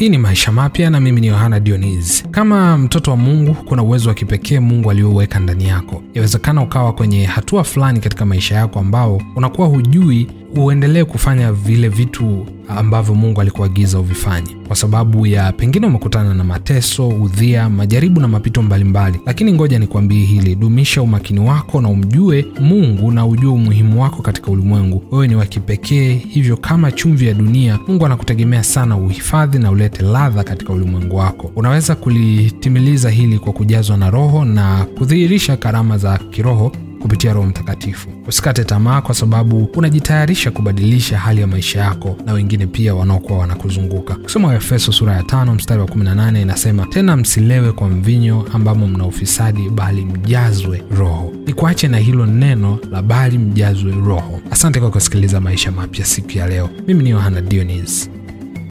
Hii ni Maisha Mapya na mimi ni Yohana Dionis. Kama mtoto wa Mungu, kuna uwezo wa kipekee Mungu aliouweka ndani yako. Yawezekana ukawa kwenye hatua fulani katika maisha yako ambao unakuwa hujui uendelee kufanya vile vitu ambavyo Mungu alikuagiza uvifanye, kwa sababu ya pengine umekutana na mateso, udhia, majaribu na mapito mbalimbali mbali. Lakini ngoja nikwambie hili, dumisha umakini wako na umjue Mungu na ujue umuhimu wako katika ulimwengu. Wewe ni wa kipekee, hivyo kama chumvi ya dunia, Mungu anakutegemea sana uhifadhi na ulete ladha katika ulimwengu wako. Unaweza kulitimiliza hili kwa kujazwa na Roho na kudhihirisha karama za kiroho kupitia Roho Mtakatifu. Usikate tamaa, kwa sababu unajitayarisha kubadilisha hali ya maisha yako na wengine pia wanaokuwa wanakuzunguka. Kusoma Waefeso sura ya tano mstari wa 18 inasema, tena msilewe kwa mvinyo ambamo mna ufisadi, bali mjazwe Roho. Ni kuache na hilo neno la bali mjazwe Roho. Asante kwa kusikiliza Maisha Mapya siku ya leo. Mimi ni Yohana Dionis.